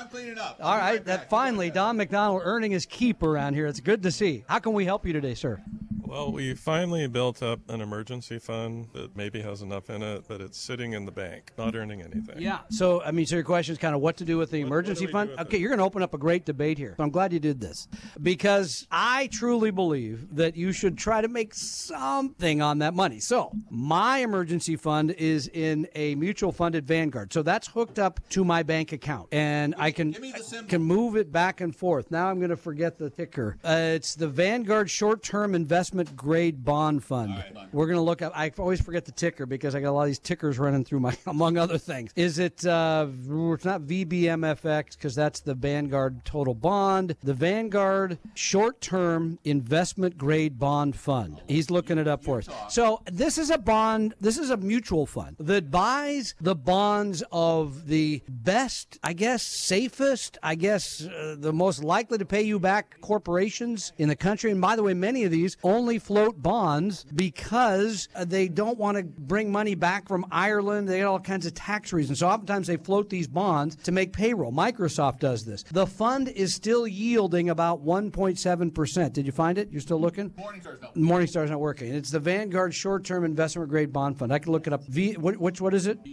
Speaker 4: All right, that finally Don McDonald earning his keep around here. It's good to see. How can we help you today, sir?
Speaker 5: Well, we finally built up an emergency fund that maybe has enough in it, but it's sitting in the bank, not earning anything.
Speaker 4: Yeah. So, I mean, so your question is kind of what to do with the
Speaker 5: What-
Speaker 4: emergency
Speaker 5: what
Speaker 4: fund? Okay,
Speaker 5: it?
Speaker 4: you're going to open up a great debate here. So I'm glad you did this because I truly believe that you should try to make something on that money. So, my emergency fund is in a mutual fund at Vanguard. So that's hooked up to my bank account, and I can can move it back and forth. Now I'm going to forget the ticker. Uh, it's the Vanguard Short-Term Investment Grade Bond Fund. We're going to look up. I always forget the ticker because I got a lot of these tickers running through my, among other things. Is it? Uh, it's not VBMFX because that's the Vanguard Total Bond. The Vanguard Short-Term Investment Grade Bond Fund. He's looking it up for us. So this is a bond. This is a mutual fund that buys the bonds of the best, I guess, safest, I guess, uh, the most likely to pay you back corporations in the country. And by the way, many of these only float bonds because uh, they don't want to bring money back from Ireland. They got all kinds of tax reasons. So oftentimes they float these bonds to make payroll. Microsoft does this. The fund is still yielding about 1.7%. Did you find it? You're still looking?
Speaker 2: Morningstar's not.
Speaker 4: Morningstar's not working. It's the Vanguard Short-Term Investment Grade Bond Fund. I can look it up. V, what, which what is it?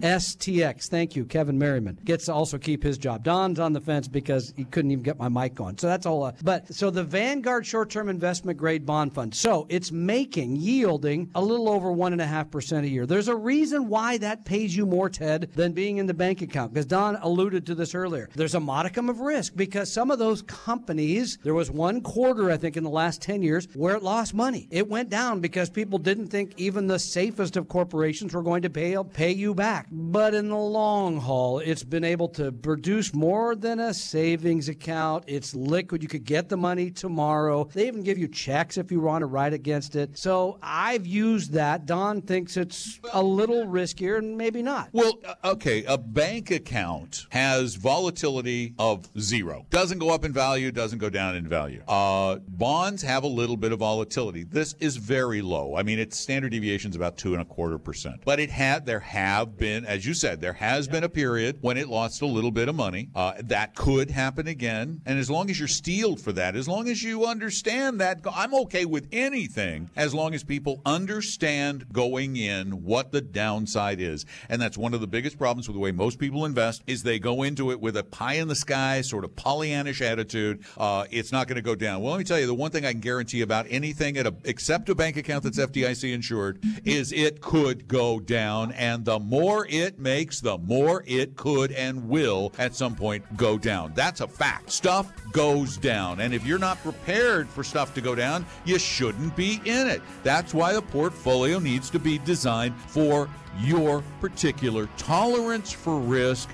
Speaker 4: VFSTX. Thank you, Kevin Merriman. Gets to also keep his job. Don's on the fence because he couldn't even get my mic on. So that's all. Uh, but so the Vanguard Short-Term Investment Grade Bond Fund. So it's making yielding a little over one and a half percent a year. There's a reason why that pays you more, Ted, than being in the bank account. Because Don alluded to this earlier. There's a modicum of risk because some of those companies, there was one quarter, I think, in the last 10 years where it lost money. It went down because people didn't think even the safest of corporations were going to pay, pay you back. But in the long haul, it's been able to produce more than a savings account. It's liquid. You could get the money tomorrow. They even give you checks if you want to write against it. So I've used that. Don thinks it's a little riskier and maybe not.
Speaker 2: Well, uh, okay, a bank account has volatility of zero. Doesn't go up in value, doesn't go down in value. Uh, bonds have a little bit of volatility. This is very low. I mean, its standard deviation is about two and a quarter percent. But it had, there have been, as you said, there has been a period when it lost a little bit of money. Uh, that could happen again. And as long as you're steeled for that, as long as you understand that, I'm okay with anything as long as people understand going in what the downside is. And that's one of the biggest problems with the way most people invest is they go into it with a pie in the sky sort of Pollyannish attitude. Uh, it's not going to go down. Well, let me tell you, the one thing I can guarantee about anything a, except a bank account that's FDIC insured is it could go down. And the more it makes, the more it could and will at some point go down. That's a fact. Stuff goes down. And if you're not prepared for stuff to go down, you shouldn't be in it. That's why a portfolio needs to be designed for your particular tolerance for risk,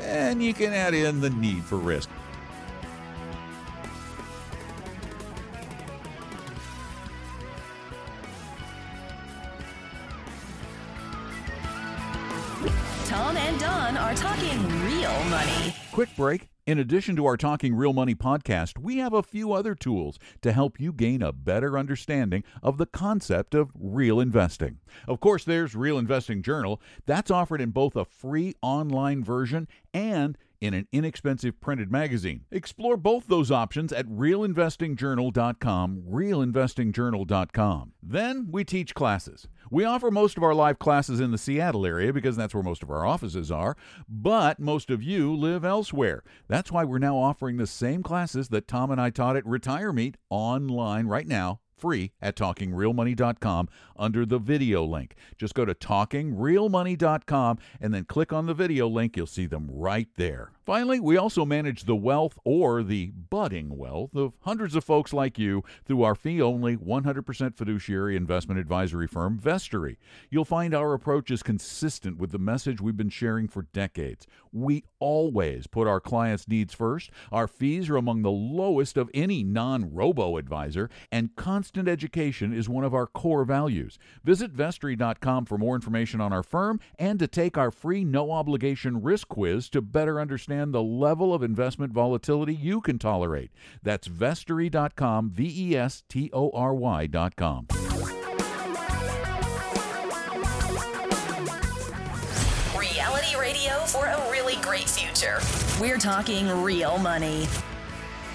Speaker 2: and you can add in the need for risk.
Speaker 1: Tom and Don are talking real money.
Speaker 2: Quick break. In addition to our Talking Real Money podcast, we have a few other tools to help you gain a better understanding of the concept of real investing. Of course, there's Real Investing Journal. That's offered in both a free online version and in an inexpensive printed magazine. Explore both those options at realinvestingjournal.com, realinvestingjournal.com. Then we teach classes. We offer most of our live classes in the Seattle area because that's where most of our offices are, but most of you live elsewhere. That's why we're now offering the same classes that Tom and I taught at Retire Meet online right now free at talkingrealmoney.com under the video link. Just go to talkingrealmoney.com and then click on the video link. You'll see them right there. Finally, we also manage the wealth or the budding wealth of hundreds of folks like you through our fee only 100% fiduciary investment advisory firm, Vestory. You'll find our approach is consistent with the message we've been sharing for decades. We always put our clients' needs first. Our fees are among the lowest of any non robo advisor, and constant education is one of our core values. Visit vestory.com for more information on our firm and to take our free no obligation risk quiz to better understand the level of investment volatility you can tolerate. That's vestory.com, V E S T O R Y.com.
Speaker 1: Reality radio for a really great future. We're talking real money.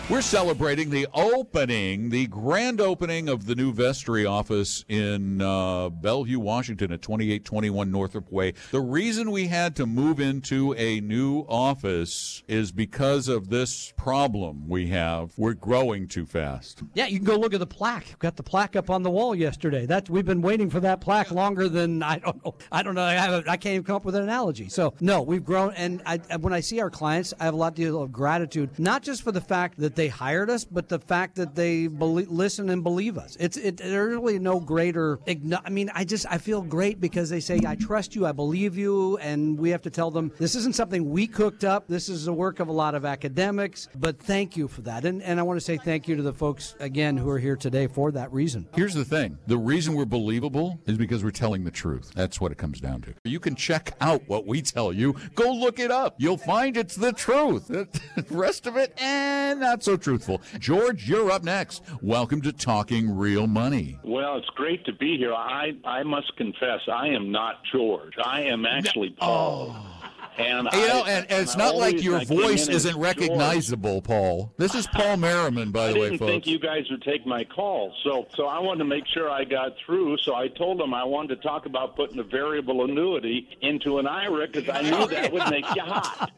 Speaker 2: We're celebrating the opening, the grand opening of the new Vestory office in uh, Bellevue, Washington at 2821 Northup Way. The reason we had to move into a new office is because of this problem we have. We're growing too fast.
Speaker 4: Yeah, you can go look at the plaque. Got the plaque up on the wall yesterday. That we've been waiting for that plaque longer than I don't know. I don't know. I, have, I can't even come up with an analogy. So no, we've grown, and I, when I see our clients, I have a lot of gratitude, not just for the fact that they hired us, but the fact that they believe, listen and believe us. It's it, there's really no greater. I mean, I just I feel great because they say I trust you, I believe you, and we have to tell them this isn't something we cooked up. This is the work of a lot of academics. But thank you for that, and and I want to say thank you to the folks again who are here today for that reason.
Speaker 2: Here's the thing: the reason we're believable is because we're telling the truth. That's what it comes down to. You can check out what we tell you. Go look it up. You'll find it's the truth. The rest of it, eh, and so truthful. George, you're up next. Welcome to Talking Real Money.
Speaker 9: Well, it's great to be here. I, I must confess, I am not George. I am actually Paul.
Speaker 2: Oh.
Speaker 9: And
Speaker 2: you know, and, and it's not like your voice
Speaker 9: in as
Speaker 2: isn't
Speaker 9: George.
Speaker 2: recognizable, Paul. This is Paul Merriman, by
Speaker 9: I
Speaker 2: the way, folks.
Speaker 9: I didn't think you guys would take my call, so so I wanted to make sure I got through. So I told them I wanted to talk about putting a variable annuity into an IRA because I knew oh, that would make you hot.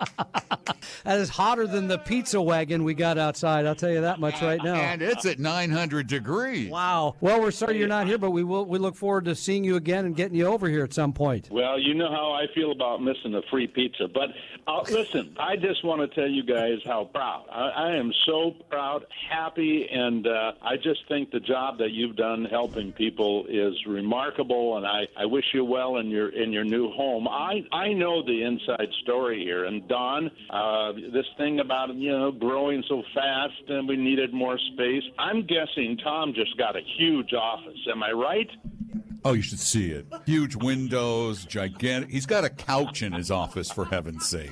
Speaker 4: That is hotter than the pizza wagon we got outside. I'll tell you that much right now.
Speaker 2: and it's at 900 degrees.
Speaker 4: Wow. Well, we're sorry you're not here, but we will. We look forward to seeing you again and getting you over here at some point.
Speaker 9: Well, you know how I feel about missing a free pizza. But uh, listen, I just want to tell you guys how proud. I, I am so proud, happy, and uh, I just think the job that you've done helping people is remarkable. And I, I wish you well in your in your new home. I I know the inside story here. And Don, uh, this thing about you know growing so fast and we needed more space. I'm guessing Tom just got a huge office. Am I right?
Speaker 2: Oh, you should see it. Huge windows, gigantic. He's got a couch in his office, for heaven's sake.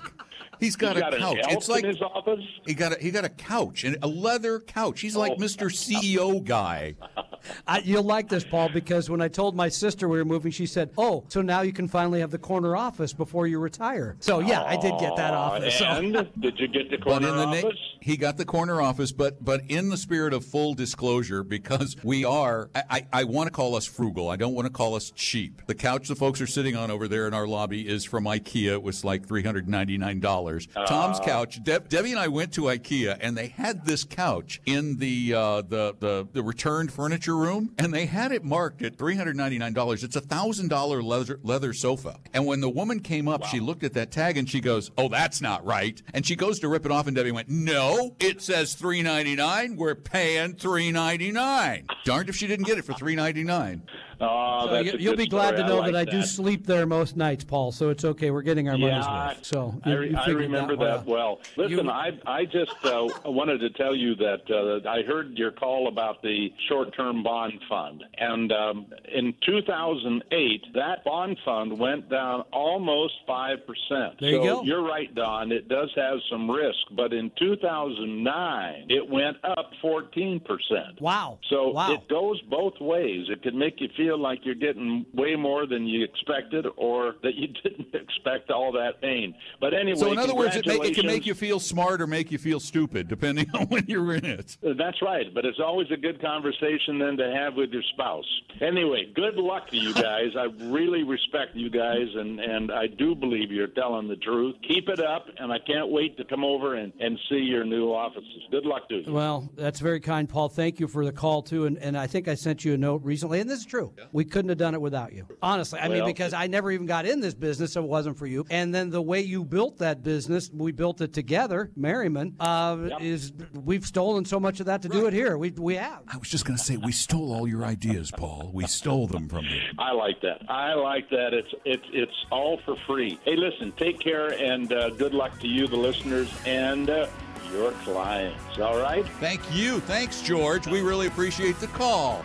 Speaker 2: He's got,
Speaker 9: He's got
Speaker 2: a couch. It's like
Speaker 9: his office.
Speaker 2: he got a, he got a couch and a leather couch. He's like
Speaker 9: Oh.
Speaker 2: Mr. CEO guy.
Speaker 4: I, you'll like this, Paul, because when I told my sister we were moving, she said, "Oh, so now you can finally have the corner office before you retire." So yeah, I did get that
Speaker 9: Aw,
Speaker 4: office. So-
Speaker 9: And did you get the corner But
Speaker 2: in the na- He got the corner office, but but in the spirit of full disclosure, because we are, I, I, I want to call us frugal. I don't want to call us cheap. The couch the folks are sitting on over there in our lobby is from IKEA. It was like three hundred ninety nine dollars. Tom's couch. Deb, Debbie and I went to IKEA, and they had this couch in the uh, the the the returned furniture room, and they had it marked at three hundred ninety nine dollars. It's a thousand dollar leather leather sofa. And when the woman came up, she looked at that tag and she goes, "Oh, that's not right." And she goes to rip it off, and Debbie went, "No, it says 399. We're paying $399. Darned if she didn't get it for three ninety nine.
Speaker 9: Oh,
Speaker 4: So you,
Speaker 9: good
Speaker 4: be glad
Speaker 9: story.
Speaker 4: to know
Speaker 9: like
Speaker 4: that I do sleep there most nights, Paul. So it's okay. We're getting our money's worth. So
Speaker 9: I,
Speaker 4: you-
Speaker 9: re-
Speaker 4: you
Speaker 9: I remember
Speaker 4: one
Speaker 9: that, well. Listen,
Speaker 4: You-
Speaker 9: I I just uh, wanted to tell you that uh, I heard your call about the short-term bond fund, and um, in 2008, that bond fund went down almost five percent.
Speaker 4: There you go.
Speaker 9: You're right, Don. It does have some risk, but in 2009, it went up 14 percent.
Speaker 4: Wow.
Speaker 9: So
Speaker 4: Wow.
Speaker 9: it goes both ways. It could make you feel like you're getting way more than you expected, or that you didn't expect all that pain. But anyway,
Speaker 2: So in other words, it, make, it can make you feel smart or make you feel stupid, depending on when you're in it.
Speaker 9: Uh, that's right, but it's always a good conversation then to have with your spouse. Anyway, good luck to you guys. I really respect you guys, and, and I do believe you're telling the truth. Keep it up, and I can't wait to come over and, and see your new offices. Good luck to you.
Speaker 4: Well, that's very kind, Paul. Thank you for the call too. And, and I think I sent you a note recently, and this is true. We couldn't have done it without you. Honestly, I mean,
Speaker 9: Well-
Speaker 4: because I never even got in this business if it wasn't for you. And then the way you built that business, we built it together, Merriman. Uh, Is we've stolen so much of that to do it here. We we have.
Speaker 2: I was just going to say, we stole all your ideas, Paul. We stole them from you.
Speaker 9: I like that. I like that. It's it's it's all for free. Hey, listen, take care and uh, good luck to you, the listeners, and uh, your clients. All right.
Speaker 2: Thank you. Thanks, George. We really appreciate the call.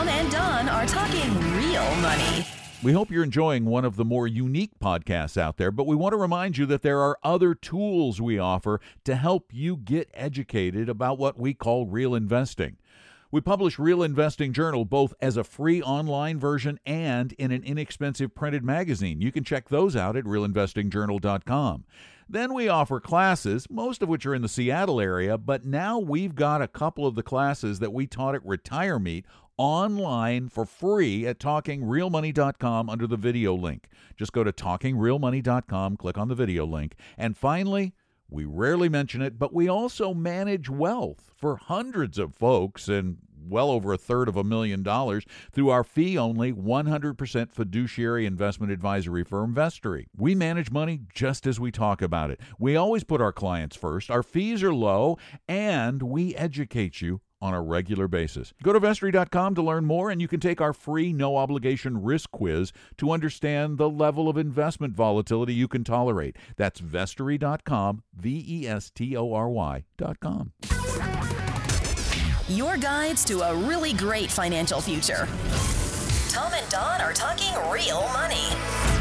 Speaker 1: Tom and Don are talking real money.
Speaker 2: We hope you're enjoying one of the more unique podcasts out there, but we want to remind you that there are other tools we offer to help you get educated about what we call real investing. We publish Real Investing Journal both as a free online version and in an inexpensive printed magazine. You can check those out at realinvestingjournal.com. Then we offer classes, most of which are in the Seattle area, but now we've got a couple of the classes that we taught at Retire Meet online for free at talkingrealmoney.com under the video link. Just go to talkingrealmoney.com, click on the video link. And finally, we rarely mention it, but we also manage wealth for hundreds of folks and well over a third of a million dollars through our fee only 100% fiduciary investment advisory firm Vestory. We manage money just as we talk about it. We always put our clients first. Our fees are low and we educate you on a regular basis. Go to vestory.com to learn more, and you can take our free no obligation risk quiz to understand the level of investment volatility you can tolerate. That's vestory.com, V E S T O R Y.com.
Speaker 1: Your guides to a really great financial future. Tom and Don are talking real money.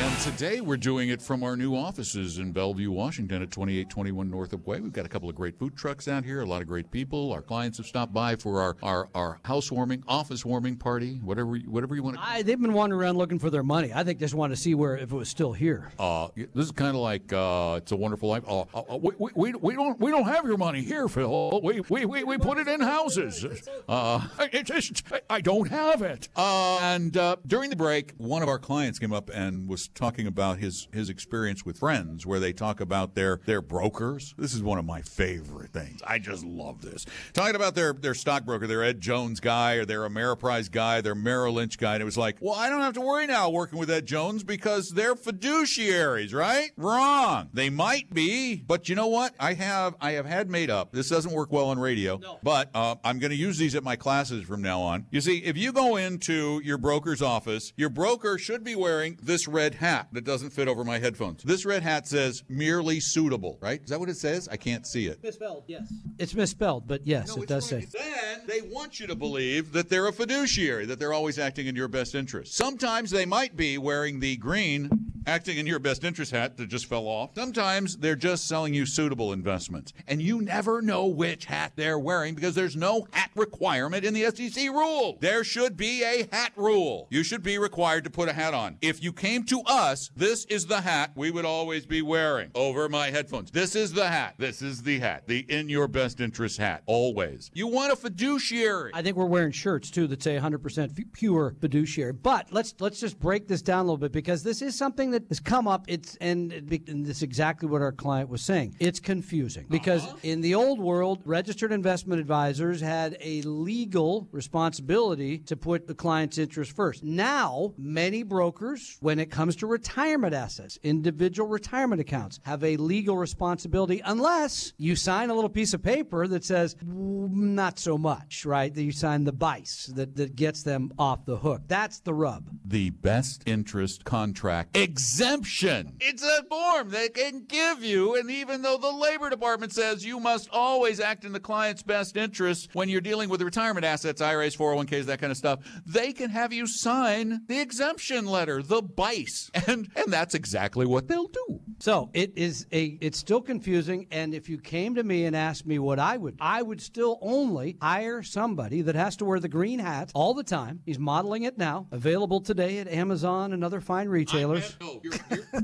Speaker 2: And today we're doing it from our new offices in Bellevue, Washington at 2821 Northup Way. We've got a couple of great food trucks out here, a lot of great people. Our clients have stopped by for our, our, our housewarming, office warming party, whatever whatever you want to
Speaker 4: I, they've been wandering around looking for their money. I think they just want to see where if it was still here.
Speaker 2: Uh, this is kind of like uh, it's a wonderful life. Uh, uh, we, we, we, we don't we don't have your money here, Phil. We we, we, we put it in houses. Uh, it just I don't have it. Uh, and uh, during the break, one of our clients came up and was talking about his his experience with friends, where they talk about their their brokers. This is one of my favorite things. I just love this. Talking about their their stockbroker, their Ed Jones guy, or their Ameriprise guy, their Merrill Lynch guy. And it was like, well, I don't have to worry now working with Ed Jones because they're fiduciaries, right? Wrong. They might be, but you know what? I have I have had made up. This doesn't work well on radio, but uh, I'm going to use these at my classes from now on. You see, if you go into your broker's office, your broker should be wearing this red hat that doesn't fit over my headphones. This red hat says merely suitable, right? Is that what it says? I can't see it.
Speaker 4: Misspelled, yes. It's misspelled, but yes, it does say.
Speaker 2: Then they want you to believe that they're a fiduciary, that they're always acting in your best interest. Sometimes they might be wearing the green acting in your best interest hat that just fell off. Sometimes they're just selling you suitable investments, and you never know which hat they're wearing because there's no hat requirement in the SEC rule. There should be a hat rule. You should be required to put a hat on. If you came to us, this is the hat we would always be wearing over my headphones. This is the hat. This is the hat. The in your best interest hat. Always. You want a fiduciary.
Speaker 4: I think we're wearing shirts too that say 100% pure fiduciary. But let's let's just break this down a little bit because this is something that has come up. It's and, and this is exactly what our client was saying. It's confusing because uh-huh. in the old world, registered investment advisors had a legal responsibility to put the client's interest first. Now, many brokers, when it comes to retirement assets, individual retirement accounts, have a legal responsibility unless you sign a little piece of paper that says not so much, right? That you sign the BICE that, that gets them off the hook. That's the rub.
Speaker 2: The best interest contract exemption. It's a form they can give you, and even though the Labor Department says you must always act in the client's best interest when you're dealing with retirement assets, IRAs, 401ks, that kind of stuff, they can have you sign the exemption letter, the BICE. And and that's exactly what they'll do.
Speaker 4: So it is a it's still confusing. And if you came to me and asked me what I would, I would still only hire somebody that has to wear the green hat all the time. He's modeling it now, available today at Amazon and other fine retailers.
Speaker 2: no, you're, you're,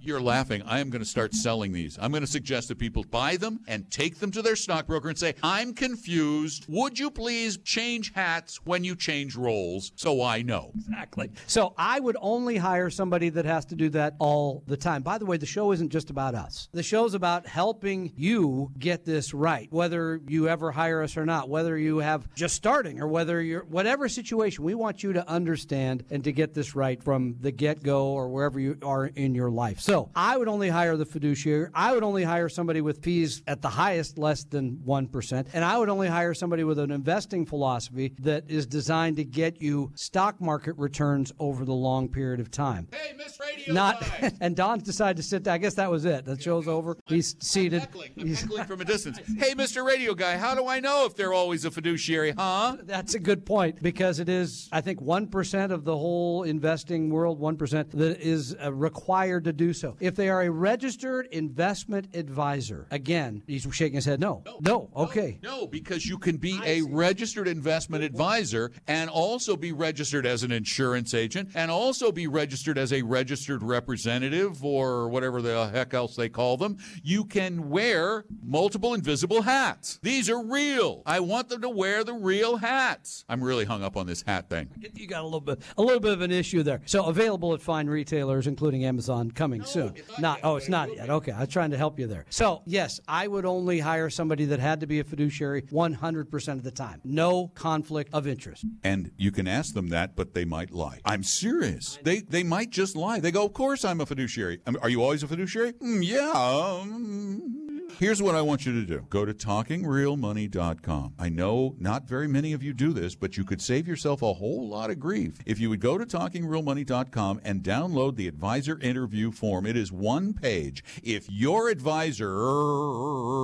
Speaker 2: you're laughing. I am going to start selling these. I'm going to suggest that people buy them and take them to their stockbroker and say, "I'm confused. Would you please change hats when you change roles so I know?"
Speaker 4: Exactly. So I would only hire somebody that has to do that all the time. By the way, the show isn't just about us. The show's about helping you get this right, whether you ever hire us or not, whether you have just starting or whether you're whatever situation. We want you to understand and to get this right from the get go or wherever you are in your life. So I would only hire the fiduciary. I would only hire somebody with fees at the highest less than 1%. And I would only hire somebody with an investing philosophy that is designed to get you stock market returns over the long period of time.
Speaker 2: Hey, Miss Radio
Speaker 4: Not, and Don's decided to sit Down. I guess that was it. The show's over. He's seated.
Speaker 2: I'm He's heckling from a distance. Hey, Mr. Radio Guy, how do I know if they're always a fiduciary, huh?
Speaker 4: That's a good point because it is, I think, 1% of the whole investing world, 1% that is uh, required to do so. If they are a registered investment advisor, again, he's shaking his head, no. No. no. Okay.
Speaker 2: No, no, because you can be a registered investment advisor and also be registered as an insurance agent and also be registered as a registered representative or whatever whatever the heck else they call them, you can wear multiple invisible hats. These are real. I want them to wear the real hats. I'm really hung up on this hat thing.
Speaker 4: You got a little bit, a little bit of an issue there. So available at fine retailers, including Amazon, coming
Speaker 2: no,
Speaker 4: soon.
Speaker 2: Not,
Speaker 4: not oh, it's not yet. Okay, I was trying to help you there. So yes, I would only hire somebody that had to be a fiduciary 100% of the time. No conflict of interest.
Speaker 2: And you can ask them that, but they might lie. I'm serious. They they might just lie. They go, "Of course I'm a fiduciary." Are you always a fiduciary? Mm, yeah. Um, Here's what I want you to do go to talkingrealmoney.com. I know not very many of you do this, but you could save yourself a whole lot of grief if you would go to talkingrealmoney.com and download the advisor interview form. It is one page. If your advisor,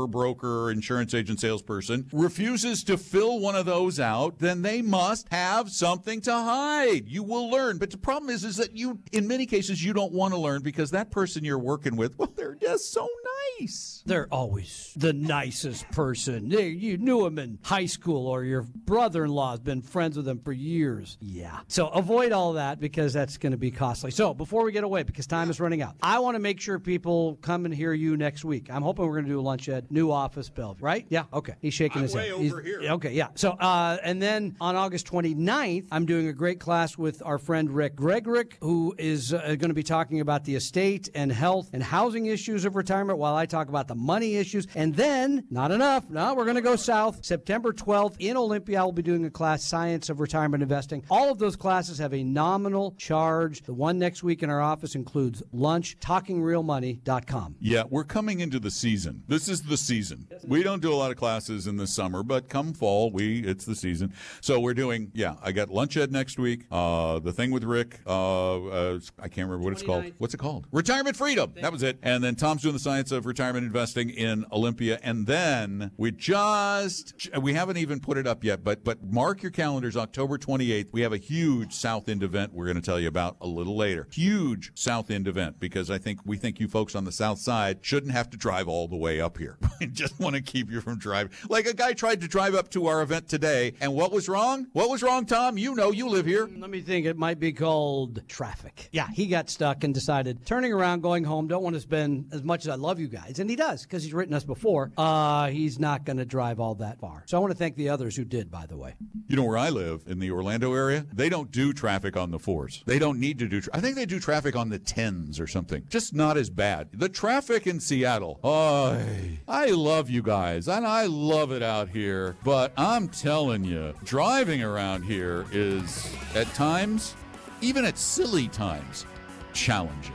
Speaker 2: broker, insurance agent, salesperson refuses to fill one of those out, then they must have something to hide. You will learn. But the problem is, is that you, in many cases, you don't want to learn because that person you're working with, well, they're just so nice.
Speaker 4: They're always the nicest person. You knew him in high school, or your brother in law has been friends with him for years. Yeah. So avoid all that because that's going to be costly. So before we get away, because time is running out, I want to make sure people come and hear you next week. I'm hoping we're going to do a lunch at New Office Bellevue, right? Yeah. Okay. He's shaking
Speaker 2: I'm
Speaker 4: his
Speaker 2: way
Speaker 4: head.
Speaker 2: over
Speaker 4: He's,
Speaker 2: here.
Speaker 4: Okay. Yeah. So, uh, and then on August 29th, I'm doing a great class with our friend Rick Gregorick, who is uh, going to be talking about the estate and health and housing issues of retirement while I talk about the money issues. And then, not enough. Now we're going to go south. September 12th in Olympia, I'll be doing a class, Science of Retirement Investing. All of those classes have a nominal charge. The one next week in our office includes lunch, talkingrealmoney.com.
Speaker 2: Yeah, we're coming into the season. This is the season. We don't do a lot of classes in the summer, but come fall, we it's the season. So we're doing, yeah, I got Lunch Ed next week. Uh, the thing with Rick, uh, uh, I can't remember what it's called. What's it called? Retirement Freedom. That was it. And then Tom's doing the Science of Retirement retirement investing in Olympia. And then we just, we haven't even put it up yet, but, but mark your calendars October 28th. We have a huge South End event we're going to tell you about a little later. Huge South End event because I think we think you folks on the South Side shouldn't have to drive all the way up here. I just want to keep you from driving. Like a guy tried to drive up to our event today. And what was wrong? What was wrong, Tom? You know, you live here.
Speaker 4: Let me think. It might be called traffic. Yeah, he got stuck and decided turning around, going home. Don't want to spend as much as I love you guys, and he does because he's written us before. Uh, he's not going to drive all that far. So I want to thank the others who did. By the way,
Speaker 2: you know where I live in the Orlando area, they don't do traffic on the fours. They don't need to do. Tra- I think they do traffic on the tens or something. Just not as bad. The traffic in Seattle. Oh, I love you guys, and I love it out here. But I'm telling you, driving around here is at times, even at silly times, challenging.